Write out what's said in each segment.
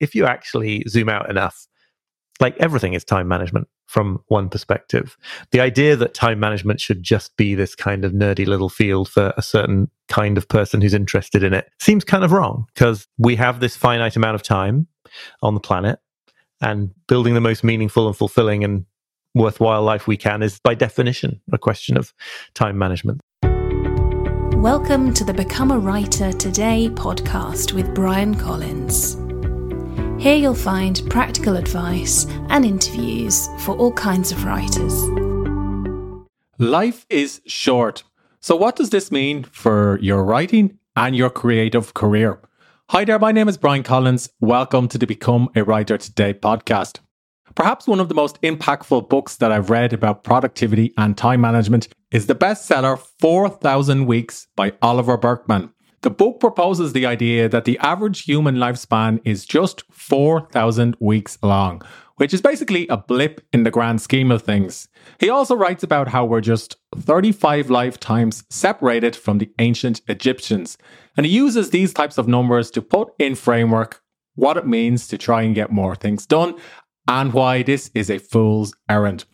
if you actually zoom out enough, like everything is time management from one perspective. The idea that time management should just be this kind of nerdy little field for a certain kind of person who's interested in it seems kind of wrong because we have this finite amount of time on the planet and building the most meaningful and fulfilling and worthwhile life we can is by definition a question of time management. Welcome to the Become a Writer Today podcast with Bryan Collins. Here you'll find practical advice and interviews for all kinds of writers. Life is short. So, what does this mean for your writing and your creative career? Hi there, my name is Bryan Collins. Welcome to the Become a Writer Today podcast. Perhaps one of the most impactful books that I've read about productivity and time management is the bestseller 4,000 Weeks by Oliver Burkeman. The book proposes the idea that the average human lifespan is just 4,000 weeks long, which is basically a blip in the grand scheme of things. He also writes about how we're just 35 lifetimes separated from the ancient Egyptians, and he uses these types of numbers to put in framework what it means to try and get more things done and why this is a fool's errand.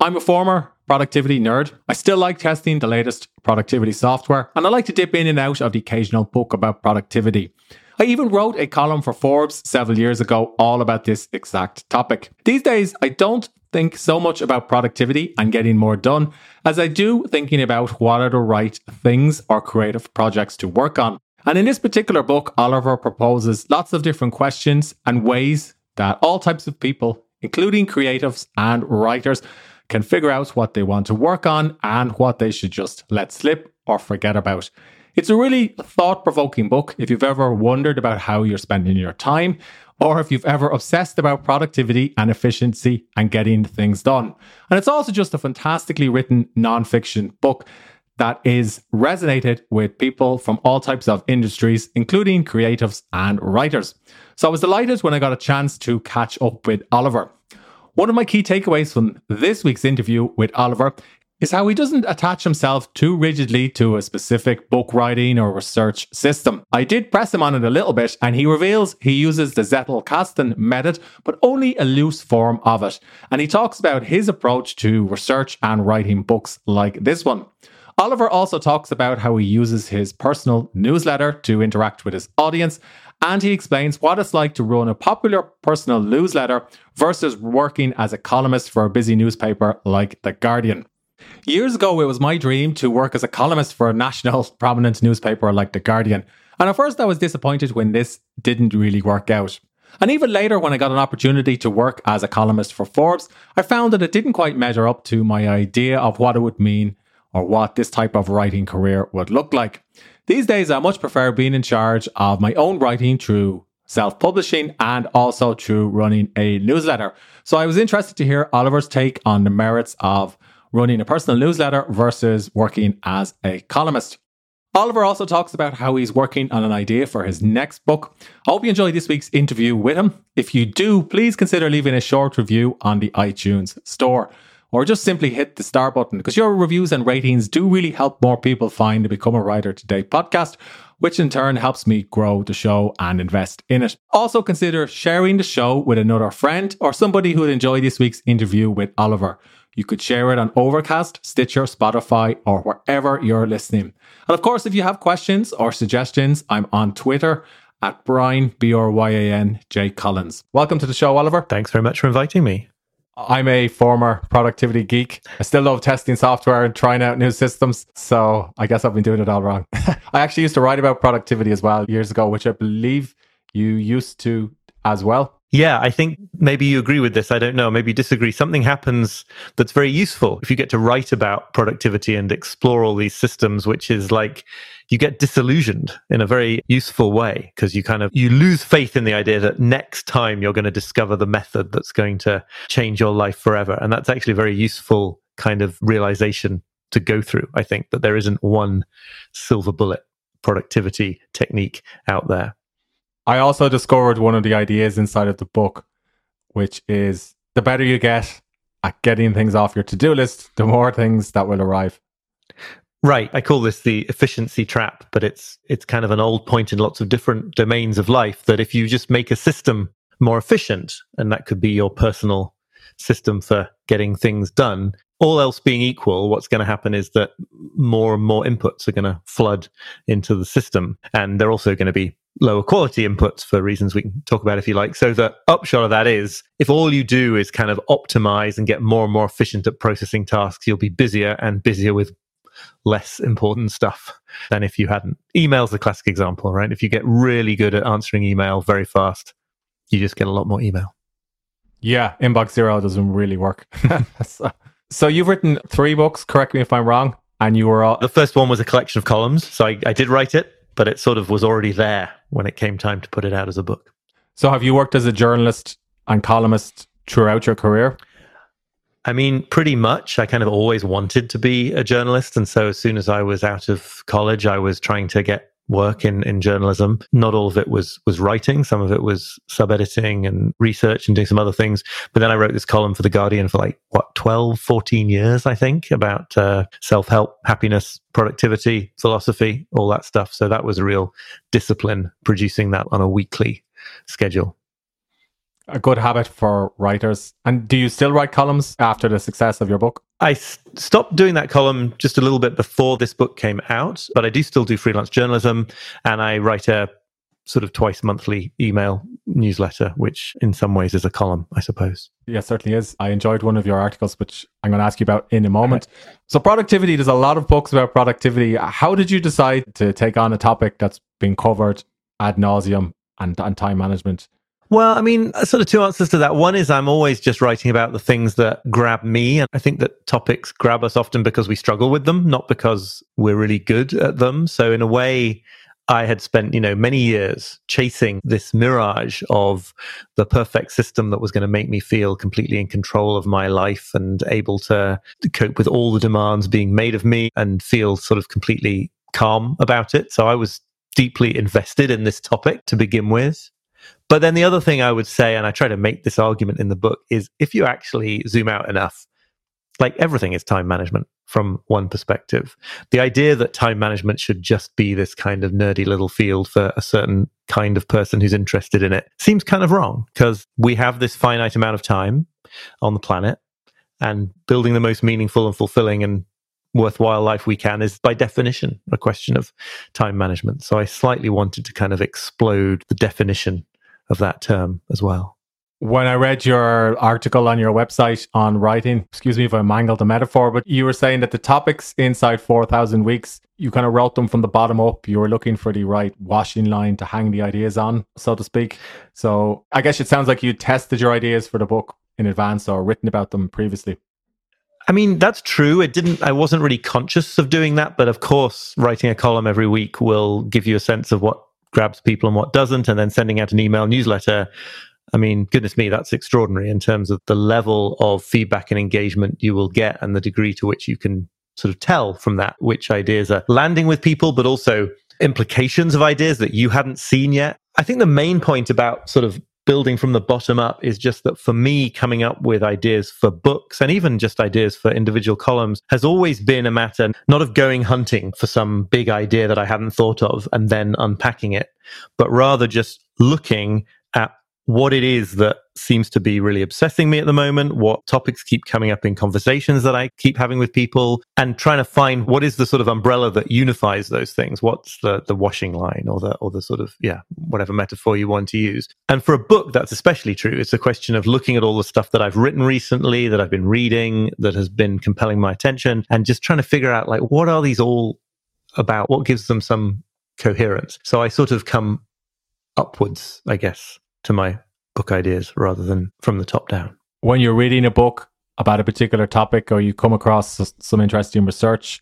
I'm a former productivity nerd. I still like testing the latest productivity software, and I like to dip in and out of the occasional book about productivity. I even wrote a column for Forbes several years ago all about this exact topic. These days, I don't think so much about productivity and getting more done as I do thinking about what are the right things or creative projects to work on. And in this particular book, Oliver proposes lots of different questions and ways that all types of people, including creatives and writers, can figure out what they want to work on and what they should just let slip or forget about. It's a really thought provoking book if you've ever wondered about how you're spending your time, or if you've ever obsessed about productivity and efficiency and getting things done. And it's also just a fantastically written non-fiction book that is resonated with people from all types of industries, including creatives and writers. So I was delighted when I got a chance to catch up with Oliver. One of my key takeaways from this week's interview with Oliver is how he doesn't attach himself too rigidly to a specific book writing or research system. I did press him on it a little bit, and he reveals he uses the Zettelkasten method, but only a loose form of it. And he talks about his approach to research and writing books like this one. Oliver also talks about how he uses his personal newsletter to interact with his audience, and he explains what it's like to run a popular personal newsletter versus working as a columnist for a busy newspaper like The Guardian. Years ago, it was my dream to work as a columnist for a national prominent newspaper like The Guardian. And at first, I was disappointed when this didn't really work out. And even later, when I got an opportunity to work as a columnist for Forbes, I found that it didn't quite measure up to my idea of what it would mean or what this type of writing career would look like. These days, I much prefer being in charge of my own writing through self publishing and also through running a newsletter. So I was interested to hear Oliver's take on the merits of running a personal newsletter versus working as a columnist. Oliver also talks about how he's working on an idea for his next book. I hope you enjoyed this week's interview with him. If you do, please consider leaving a short review on the iTunes store or just simply hit the star button because your reviews and ratings do really help more people find the Become a Writer Today podcast, which in turn helps me grow the show and invest in it. Also consider sharing the show with another friend or somebody who would enjoy this week's interview with Oliver. You could share it on Overcast, Stitcher, Spotify, or wherever you're listening. And of course, if you have questions or suggestions, I'm on Twitter at Bryan, B R Y A N J Collins. Welcome to the show, Oliver. Thanks very much for inviting me. I'm a former productivity geek. I still love testing software and trying out new systems. So I guess I've been doing it all wrong. I actually used to write about productivity as well years ago, which I believe you used to as well. Yeah, I think maybe you agree with this. I don't know. Maybe you disagree. Something happens that's very useful if you get to write about productivity and explore all these systems, which is like you get disillusioned in a very useful way because you kind of you lose faith in the idea that next time you're going to discover the method that's going to change your life forever. And that's actually a very useful kind of realization to go through. I think that there isn't one silver bullet productivity technique out there. I also discovered one of the ideas inside of the book, which is the better you get at getting things off your to do list, the more things that will arrive. Right. I call this the efficiency trap, but it's it's kind of an old point in lots of different domains of life that if you just make a system more efficient. And that could be your personal system for getting things done. All else being equal, what's going to happen is that more and more inputs are going to flood into the system. And they're also going to be lower quality inputs for reasons we can talk about if you like. So the upshot of that is if all you do is kind of optimize and get more and more efficient at processing tasks, you'll be busier and busier with less important stuff than if you hadn't. Email's the classic example, right? If you get really good at answering email very fast, you just get a lot more email. Yeah, inbox zero doesn't really work. so, so, you've written three books, correct me if I'm wrong, and you were all- The first one was a collection of columns, so I, I did write it, but it sort of was already there when it came time to put it out as a book. So have you worked as a journalist and columnist throughout your career? I mean, pretty much. I kind of always wanted to be a journalist. And so as soon as I was out of college, I was trying to get work in, in journalism. Not all of it was was writing. Some of it was sub editing and research and doing some other things. But then I wrote this column for The Guardian for like, what, 12, 14 years, I think, about uh, self help, happiness, productivity, philosophy, all that stuff. So that was a real discipline producing that on a weekly schedule a good habit for writers. And do you still write columns after the success of your book? I s- stopped doing that column just a little bit before this book came out, but I do still do freelance journalism and I write a sort of twice monthly email newsletter, which in some ways is a column, I suppose. Yeah, certainly is. I enjoyed one of your articles, which I'm going to ask you about in a moment. So, productivity, there's a lot of books about productivity. How did you decide to take on a topic that's been covered ad nauseum and, and time management? Well, I mean, uh, sort of two answers to that. One is I'm always just writing about the things that grab me. And I think that topics grab us often because we struggle with them, not because we're really good at them. So, in a way, I had spent, you know, many years chasing this mirage of the perfect system that was going to make me feel completely in control of my life and able to cope with all the demands being made of me and feel sort of completely calm about it. So I was deeply invested in this topic to begin with. But then the other thing I would say, and I try to make this argument in the book, is if you actually zoom out enough, like everything is time management from one perspective. The idea that time management should just be this kind of nerdy little field for a certain kind of person who's interested in it seems kind of wrong because we have this finite amount of time on the planet and building the most meaningful and fulfilling and worthwhile life we can is by definition a question of time management. So I slightly wanted to kind of explode the definition of that term as well. When I read your article on your website on writing, excuse me if I mangled the metaphor, but you were saying that the topics inside 4,000 weeks, you kind of wrote them from the bottom up. You were looking for the right washing line to hang the ideas on, so to speak. So I guess it sounds like you tested your ideas for the book in advance or written about them previously. I mean, that's true. It didn't, I wasn't really conscious of doing that. But of course, writing a column every week will give you a sense of what grabs people and what doesn't, and then sending out an email newsletter. I mean, goodness me, that's extraordinary in terms of the level of feedback and engagement you will get and the degree to which you can sort of tell from that which ideas are landing with people, but also implications of ideas that you hadn't seen yet. I think the main point about sort of building from the bottom up is just that for me, coming up with ideas for books and even just ideas for individual columns has always been a matter not of going hunting for some big idea that I hadn't thought of and then unpacking it, but rather just looking at what it is that seems to be really obsessing me at the moment, what topics keep coming up in conversations that I keep having with people, and trying to find what is the sort of umbrella that unifies those things. What's the the washing line or the or the sort of yeah, whatever metaphor you want to use. And for a book, that's especially true. It's a question of looking at all the stuff that I've written recently, that I've been reading, that has been compelling my attention, and just trying to figure out like what are these all about? What gives them some coherence? So I sort of come upwards, I guess to my book ideas rather than from the top down. When you're reading a book about a particular topic or you come across some interesting research,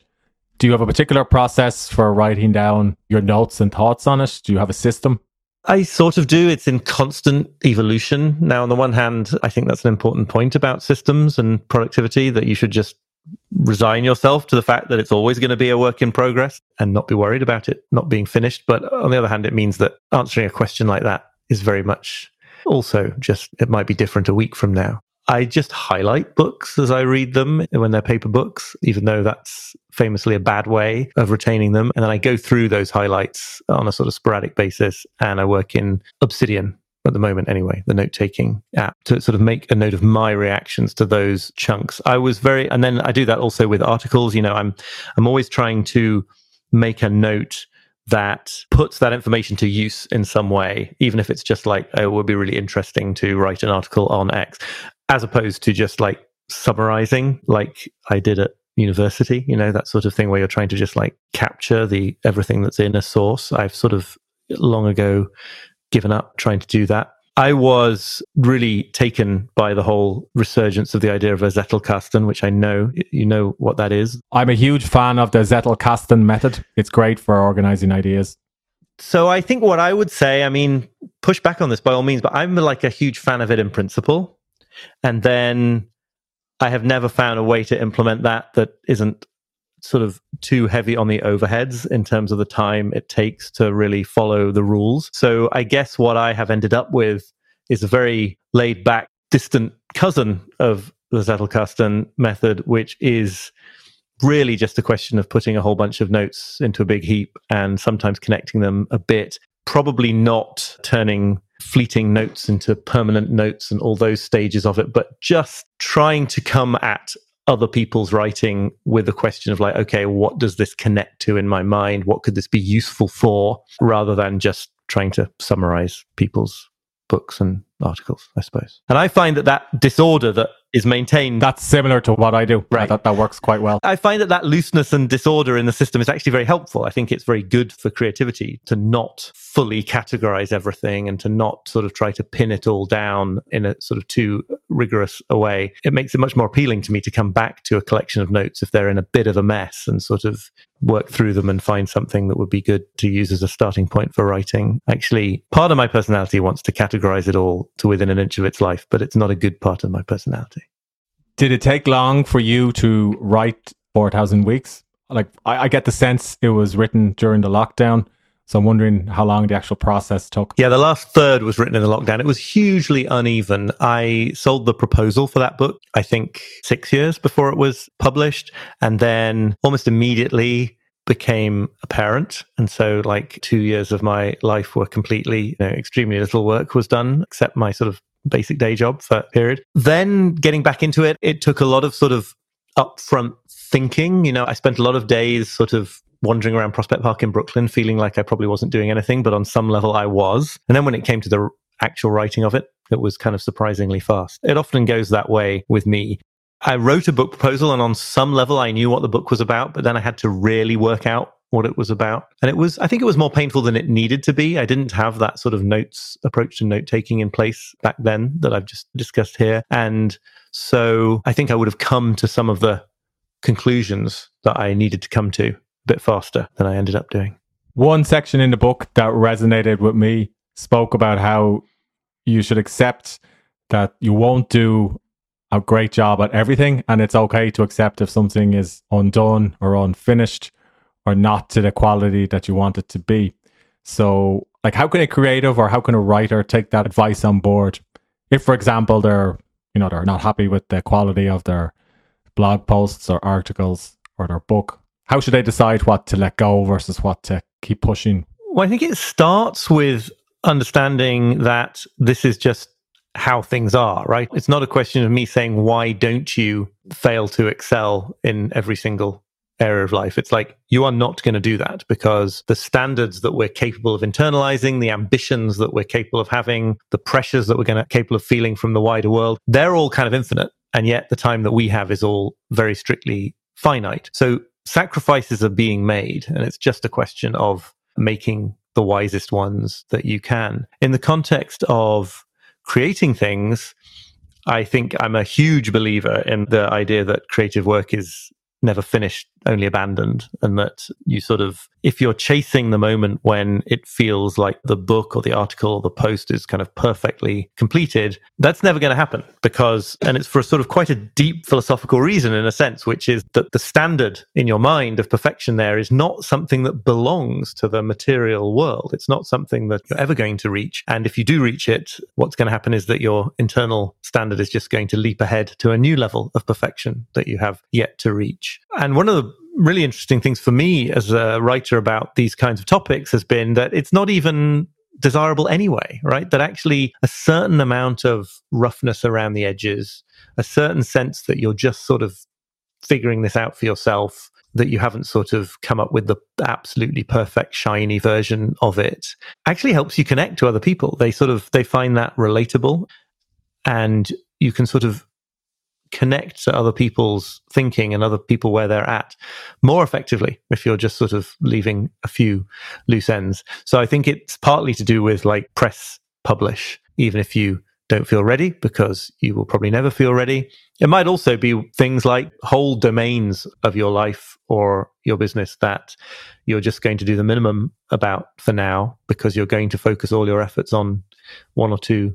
do you have a particular process for writing down your notes and thoughts on it? Do you have a system? I sort of do. It's in constant evolution. Now, on the one hand, I think that's an important point about systems and productivity that you should just resign yourself to the fact that it's always going to be a work in progress and not be worried about it not being finished. But on the other hand, it means that answering a question like that is very much also just, it might be different a week from now. I just highlight books as I read them when they're paper books, even though that's famously a bad way of retaining them. And then I go through those highlights on a sort of sporadic basis and I work in Obsidian at the moment anyway, the note taking app to sort of make a note of my reactions to those chunks. I was very, and then I do that also with articles. You know, I'm, I'm always trying to make a note that puts that information to use in some way, even if it's just like, oh, it would be really interesting to write an article on X, as opposed to just like summarizing like I did at university, you know, that sort of thing where you're trying to just like capture the everything that's in a source. I've sort of long ago given up trying to do that. I was really taken by the whole resurgence of the idea of a Zettelkasten, which I know you know what that is. I'm a huge fan of the Zettelkasten method. It's great for organizing ideas. So I think what I would say, I mean, push back on this by all means, but I'm like a huge fan of it in principle. And then I have never found a way to implement that that isn't sort of too heavy on the overheads in terms of the time it takes to really follow the rules. So I guess what I have ended up with is a very laid back, distant cousin of the Zettelkasten method, which is really just a question of putting a whole bunch of notes into a big heap and sometimes connecting them a bit. Probably not turning fleeting notes into permanent notes and all those stages of it, but just trying to come at other people's writing with a question of like, okay, what does this connect to in my mind? What could this be useful for? Rather than just trying to summarize people's books and articles, I suppose. And I find that that disorder that is maintained. That's similar to what I do. Right. That, that works quite well. I find that that looseness and disorder in the system is actually very helpful. I think it's very good for creativity to not fully categorize everything and to not sort of try to pin it all down in a sort of too rigorous a way. It makes it much more appealing to me to come back to a collection of notes if they're in a bit of a mess and sort of work through them and find something that would be good to use as a starting point for writing. Actually, part of my personality wants to categorize it all to within an inch of its life, but it's not a good part of my personality. Did it take long for you to write 4,000 Weeks? Like, I, I, get the sense it was written during the lockdown. So I'm wondering how long the actual process took. Yeah, the last third was written in the lockdown. It was hugely uneven. I sold the proposal for that book, I think, six years before it was published. And then almost immediately became a parent. And so, like, two years of my life were completely, you know, extremely little work was done, except my sort of basic day job for that period. Then getting back into it, it took a lot of sort of upfront thinking. You know, I spent a lot of days sort of wandering around Prospect Park in Brooklyn, feeling like I probably wasn't doing anything, but on some level I was. And then when it came to the actual writing of it, it was kind of surprisingly fast. It often goes that way with me. I wrote a book proposal, and on some level, I knew what the book was about, but then I had to really work out what it was about. And it was, I think it was more painful than it needed to be. I didn't have that sort of notes approach to note taking in place back then that I've just discussed here. And so I think I would have come to some of the conclusions that I needed to come to bit faster than I ended up doing. One section in the book that resonated with me spoke about how you should accept that you won't do a great job at everything and it's okay to accept if something is undone or unfinished or not to the quality that you want it to be. So, like, how can a creative or how can a writer take that advice on board? If, for example, they're you know they're not happy with the quality of their blog posts or articles or their book, how should they decide what to let go versus what to keep pushing? Well, I think it starts with understanding that this is just how things are, right? It's not a question of me saying, why don't you fail to excel in every single area of life. It's like you are not going to do that because the standards that we're capable of internalizing, the ambitions that we're capable of having, the pressures that we're going to capable of feeling from the wider world, they're all kind of infinite. And yet the time that we have is all very strictly finite. So sacrifices are being made and it's just a question of making the wisest ones that you can. In the context of creating things, I think I'm a huge believer in the idea that creative work is never finished, only abandoned, and that you sort of, if you're chasing the moment when it feels like the book or the article or the post is kind of perfectly completed, that's never going to happen because, and it's for a sort of quite a deep philosophical reason in a sense, which is that the standard in your mind of perfection there is not something that belongs to the material world. It's not something that you're ever going to reach. And if you do reach it, what's going to happen is that your internal standard is just going to leap ahead to a new level of perfection that you have yet to reach. And one of the really interesting things for me as a writer about these kinds of topics has been that it's not even desirable anyway, right? That actually a certain amount of roughness around the edges, a certain sense that you're just sort of figuring this out for yourself, that you haven't sort of come up with the absolutely perfect shiny version of it actually helps you connect to other people. They sort of they find that relatable and you can sort of connect to other people's thinking and other people where they're at more effectively if you're just sort of leaving a few loose ends. So I think it's partly to do with like press publish, even if you don't feel ready because you will probably never feel ready. It might also be things like whole domains of your life or your business that you're just going to do the minimum about for now because you're going to focus all your efforts on one or two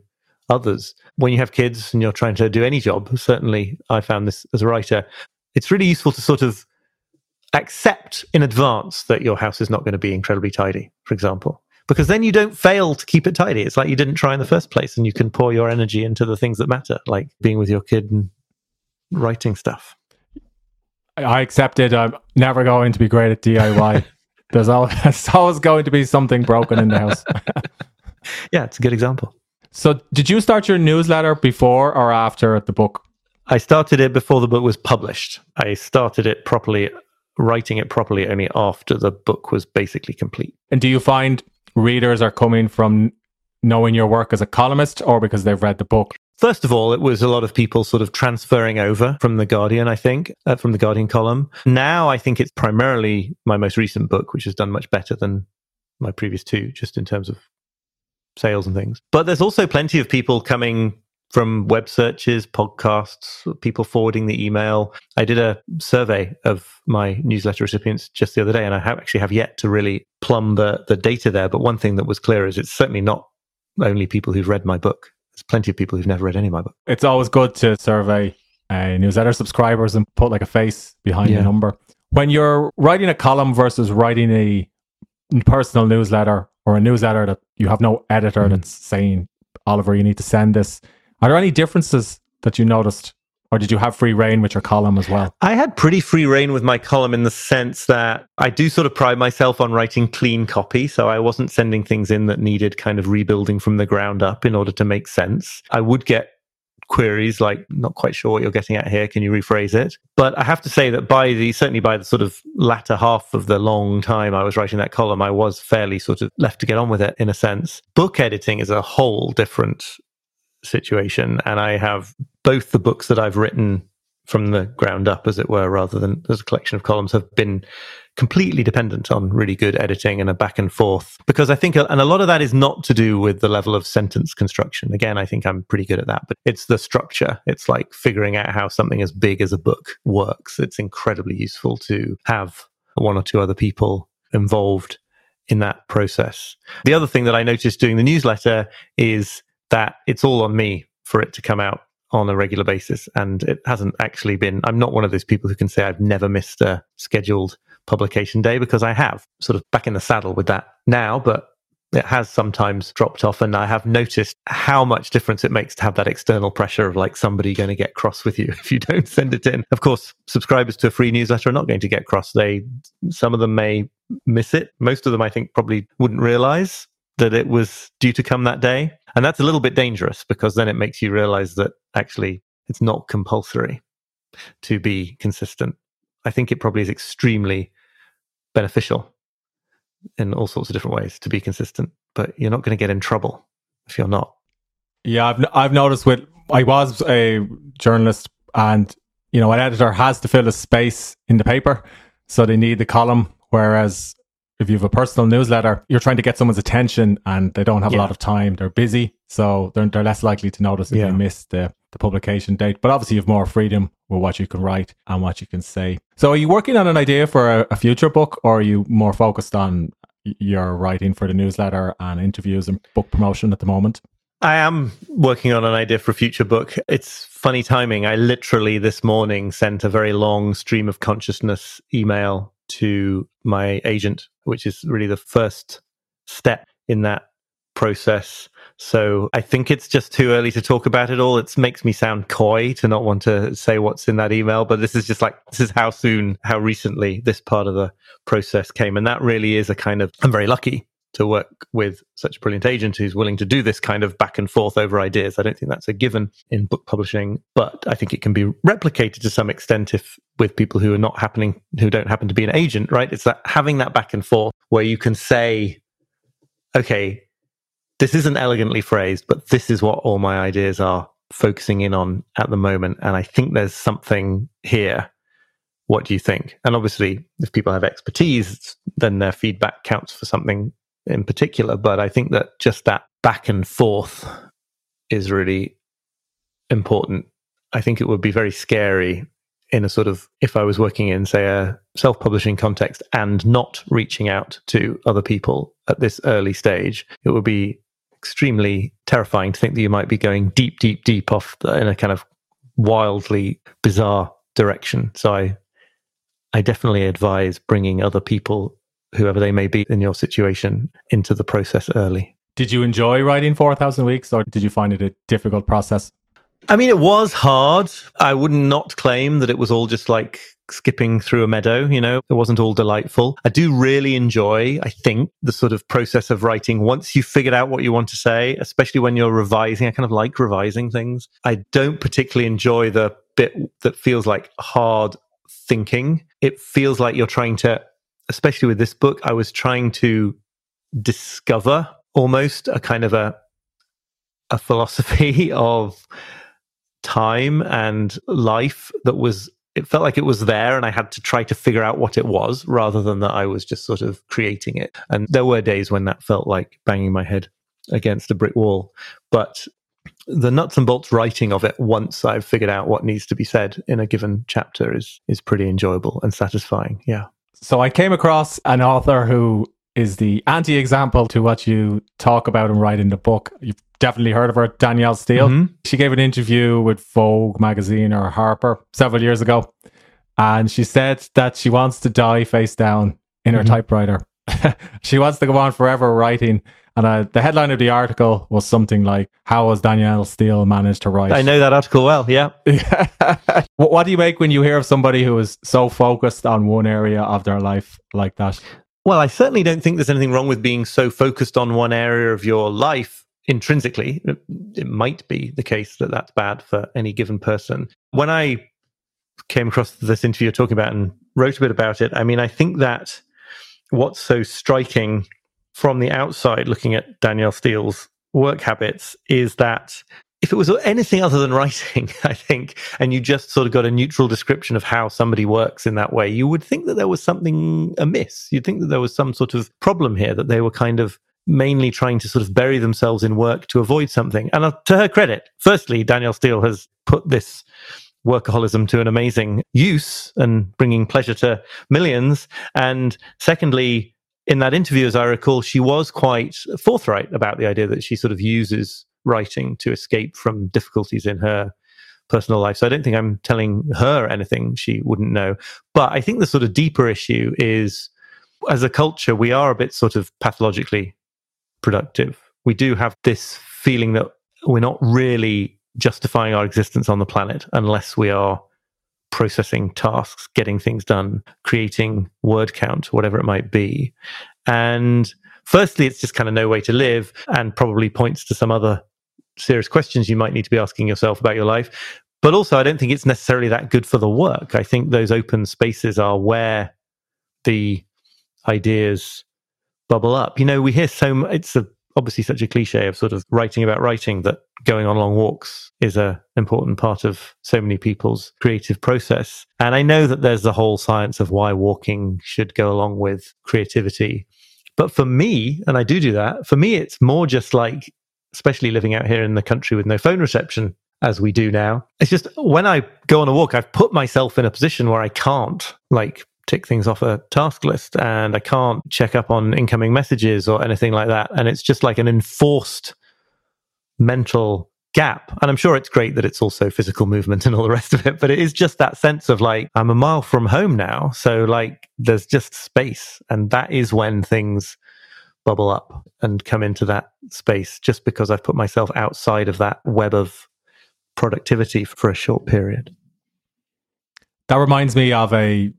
others. When you have kids and you're trying to do any job, certainly I found this as a writer, it's really useful to sort of accept in advance that your house is not going to be incredibly tidy, for example, because then you don't fail to keep it tidy. It's like you didn't try in the first place and you can pour your energy into the things that matter, like being with your kid and writing stuff. I accepted I'm never going to be great at DIY. There's always, there's always going to be something broken in the house. yeah, it's a good example. So, did you start your newsletter before or after the book? I started it before the book was published. I started it properly, writing it properly only after the book was basically complete. And do you find readers are coming from knowing your work as a columnist or because they've read the book? First of all, it was a lot of people sort of transferring over from The Guardian, I think, uh, from the Guardian column. Now I think it's primarily my most recent book, which has done much better than my previous two, just in terms of sales and things. But there's also plenty of people coming from web searches, podcasts, people forwarding the email. I did a survey of my newsletter recipients just the other day, and I have actually have yet to really plumb the, the data there. But one thing that was clear is it's certainly not only people who've read my book. There's plenty of people who've never read any of my book. It's always good to survey uh, newsletter subscribers and put like a face behind yeah. the number. When you're writing a column versus writing a personal newsletter, or a newsletter that you have no editor mm. that's saying, Oliver, you need to send this. Are there any differences that you noticed? Or did you have free rein with your column as well? I had pretty free rein with my column in the sense that I do sort of pride myself on writing clean copy. So I wasn't sending things in that needed kind of rebuilding from the ground up in order to make sense. I would get queries like not quite sure what you're getting at here. Can you rephrase it? But i have to say that by the certainly by the sort of latter half of the long time i was writing that column i was fairly sort of left to get on with it in a sense. Book editing is a whole different situation and i have both the books that i've written from the ground up as it were rather than as a collection of columns have been completely dependent on really good editing and a back and forth because I think, and a lot of that is not to do with the level of sentence construction. Again, I think I'm pretty good at that, but it's the structure. It's like figuring out how something as big as a book works. It's incredibly useful to have one or two other people involved in that process. The other thing that I noticed doing the newsletter is that it's all on me for it to come out on a regular basis. And it hasn't actually been, I'm not one of those people who can say I've never missed a scheduled publication day because I have sort of back in the saddle with that now, but it has sometimes dropped off and I have noticed how much difference it makes to have that external pressure of like somebody going to get cross with you if you don't send it in. Of course, subscribers to a free newsletter are not going to get cross. They some of them may miss it. Most of them I think probably wouldn't realize that it was due to come that day. And that's a little bit dangerous because then it makes you realize that actually it's not compulsory to be consistent. I think it probably is extremely beneficial in all sorts of different ways to be consistent, but you're not going to get in trouble if you're not. Yeah, I've I've noticed with I was a journalist and you know an editor has to fill a space in the paper, so they need the column. Whereas if you have a personal newsletter, you're trying to get someone's attention and they don't have yeah. a lot of time. They're busy, so they're they're less likely to notice if yeah. you miss the the publication date. But obviously, you have more freedom with what you can write and what you can say. So, are you working on an idea for a, a future book, or are you more focused on your writing for the newsletter and interviews and book promotion at the moment? I am working on an idea for a future book. It's funny timing. I literally this morning sent a very long stream of consciousness email to my agent, which is really the first step in that process. So I think it's just too early to talk about it all. It makes me sound coy to not want to say what's in that email, but this is just like, this is how soon, how recently this part of the process came. And that really is a kind of, I'm very lucky to work with such a brilliant agent who's willing to do this kind of back and forth over ideas. I don't think that's a given in book publishing, but I think it can be replicated to some extent if with people who are not happening, who don't happen to be an agent, right? It's that having that back and forth where you can say, okay, this isn't elegantly phrased, but this is what all my ideas are focusing in on at the moment. And I think there's something here. What do you think? And obviously, if people have expertise, then their feedback counts for something in particular. But I think that just that back and forth is really important. I think it would be very scary in a sort of, if I was working in, say, a self publishing context and not reaching out to other people at this early stage, it would be extremely terrifying to think that you might be going deep, deep, deep off the, in a kind of wildly bizarre direction. So I, I definitely advise bringing other people, whoever they may be in your situation, into the process early. Did you enjoy writing 4,000 weeks or did you find it a difficult process? I mean, it was hard. I would not claim that it was all just like skipping through a meadow, you know, it wasn't all delightful. I do really enjoy, I think, the sort of process of writing once you've figured out what you want to say, especially when you're revising. I kind of like revising things. I don't particularly enjoy the bit that feels like hard thinking. It feels like you're trying to, especially with this book, I was trying to discover almost a kind of a a philosophy of time and life that was it felt like it was there and I had to try to figure out what it was rather than that I was just sort of creating it. And there were days when that felt like banging my head against a brick wall. But the nuts and bolts writing of it once I've figured out what needs to be said in a given chapter is is pretty enjoyable and satisfying. Yeah. So I came across an author who is the anti-example to what you talk about and write in the book. You've definitely heard of her, Danielle Steel. Mm-hmm. She gave an interview with Vogue magazine or Harper several years ago. And she said that she wants to die face down in her mm-hmm. typewriter. she wants to go on forever writing. And uh, the headline of the article was something like, How has Danielle Steel managed to write? I know that article well, yeah. what, what do you make when you hear of somebody who is so focused on one area of their life like that? Well, I certainly don't think there's anything wrong with being so focused on one area of your life intrinsically, it might be the case that that's bad for any given person. When I came across this interview you're talking about and wrote a bit about it, I mean, I think that what's so striking from the outside looking at Danielle Steel's work habits is that if it was anything other than writing, I think, and you just sort of got a neutral description of how somebody works in that way, you would think that there was something amiss. You'd think that there was some sort of problem here, that they were kind of mainly trying to sort of bury themselves in work to avoid something. And uh, to her credit, firstly, Danielle Steel has put this workaholism to an amazing use and bringing pleasure to millions. And secondly, in that interview, as I recall, she was quite forthright about the idea that she sort of uses writing to escape from difficulties in her personal life. So I don't think I'm telling her anything she wouldn't know. But I think the sort of deeper issue is as a culture, we are a bit sort of pathologically productive. We do have this feeling that we're not really justifying our existence on the planet unless we are processing tasks, getting things done, creating word count, whatever it might be. And firstly, it's just kind of no way to live and probably points to some other serious questions you might need to be asking yourself about your life. But also, I don't think it's necessarily that good for the work. I think those open spaces are where the ideas bubble up. You know, we hear so much, it's a, obviously such a cliche of sort of writing about writing that going on long walks is a important part of so many people's creative process. And I know that there's the whole science of why walking should go along with creativity. But for me, and I do do that, for me, it's more just like, especially living out here in the country with no phone reception as we do now. It's just when I go on a walk, I've put myself in a position where I can't like tick things off a task list and I can't check up on incoming messages or anything like that. And it's just like an enforced mental gap. And I'm sure it's great that it's also physical movement and all the rest of it, but it is just that sense of like, I'm a mile from home now. So, like, there's just space. And that is when things bubble up and come into that space just because I've put myself outside of that web of productivity for a short period. That reminds me of a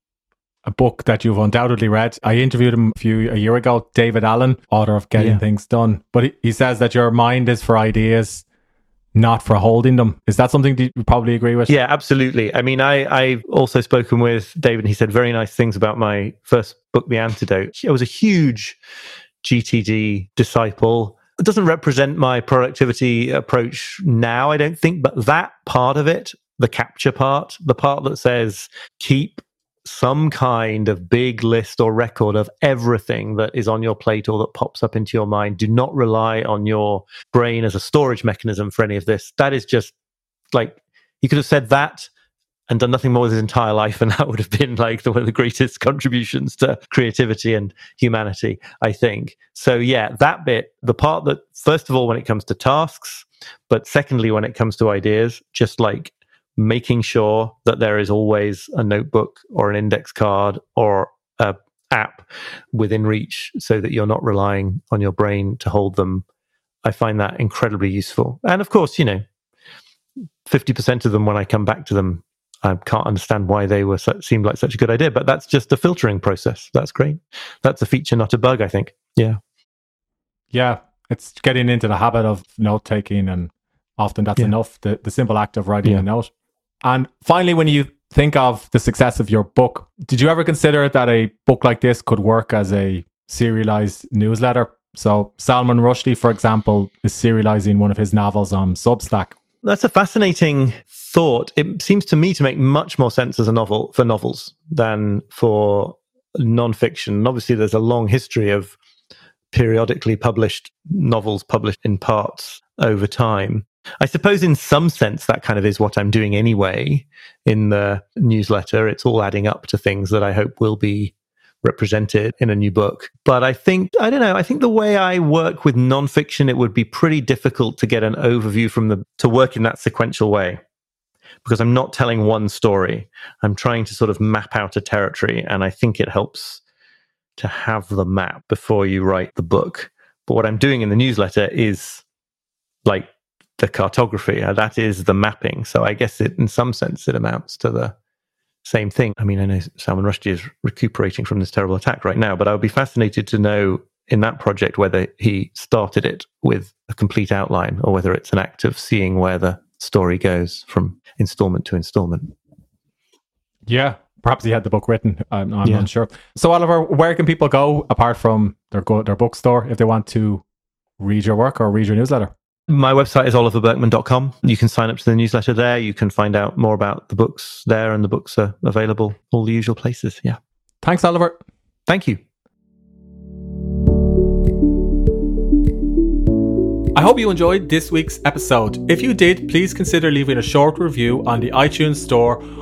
a book that you've undoubtedly read. I interviewed him a few a year ago, David Allen, author of Getting yeah. Things Done. But he, he says that your mind is for ideas, not for holding them. Is that something that you probably agree with? Yeah, absolutely. I mean, I I've also spoken with David. and He said very nice things about my first book, The Antidote. I was a huge GTD disciple. It doesn't represent my productivity approach now, I don't think, but that part of it, the capture part, the part that says keep some kind of big list or record of everything that is on your plate or that pops up into your mind. Do not rely on your brain as a storage mechanism for any of this. That is just like he could have said that and done nothing more with his entire life, and that would have been like the, one of the greatest contributions to creativity and humanity, I think. So, yeah, that bit, the part that, first of all, when it comes to tasks, but secondly, when it comes to ideas, just like making sure that there is always a notebook or an index card or a app within reach so that you're not relying on your brain to hold them. I find that incredibly useful. And of course you know 50% of them when i come back to them i can't understand why they were seemed like such a good idea but that's just a filtering process. That's great. That's a feature not a bug i think. Yeah. Yeah. It's getting into the habit of note taking and often that's yeah. enough the, the simple act of writing yeah. a note and finally, when you think of the success of your book, did you ever consider that a book like this could work as a serialized newsletter? So, Salman Rushdie, for example, is serializing one of his novels on Substack. That's a fascinating thought. It seems to me to make much more sense as a novel for novels than for nonfiction. And obviously, there's a long history of periodically published novels published in parts over time. I suppose in some sense that kind of is what I'm doing anyway in the newsletter. It's all adding up to things that I hope will be represented in a new book. But I think, I don't know, I think the way I work with nonfiction, it would be pretty difficult to get an overview from the, to work in that sequential way. Because I'm not telling one story. I'm trying to sort of map out a territory. And I think it helps to have the map before you write the book. But what I'm doing in the newsletter is like the cartography. Uh, that is the mapping. So I guess it, in some sense, it amounts to the same thing. I mean, I know Salman Rushdie is recuperating from this terrible attack right now, but I would be fascinated to know in that project whether he started it with a complete outline or whether it's an act of seeing where the story goes from installment to installment. Yeah, perhaps he had the book written. I'm, I'm yeah. unsure. So, Oliver, where can people go apart from their go, their bookstore if they want to read your work or read your newsletter? My website is oliverburkeman.com. You can sign up to the newsletter there. You can find out more about the books there, and the books are available all the usual places. Yeah. Thanks, Oliver. Thank you. I hope you enjoyed this week's episode. If you did, please consider leaving a short review on the iTunes Store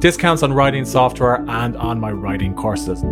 discounts on writing software, and on my writing courses.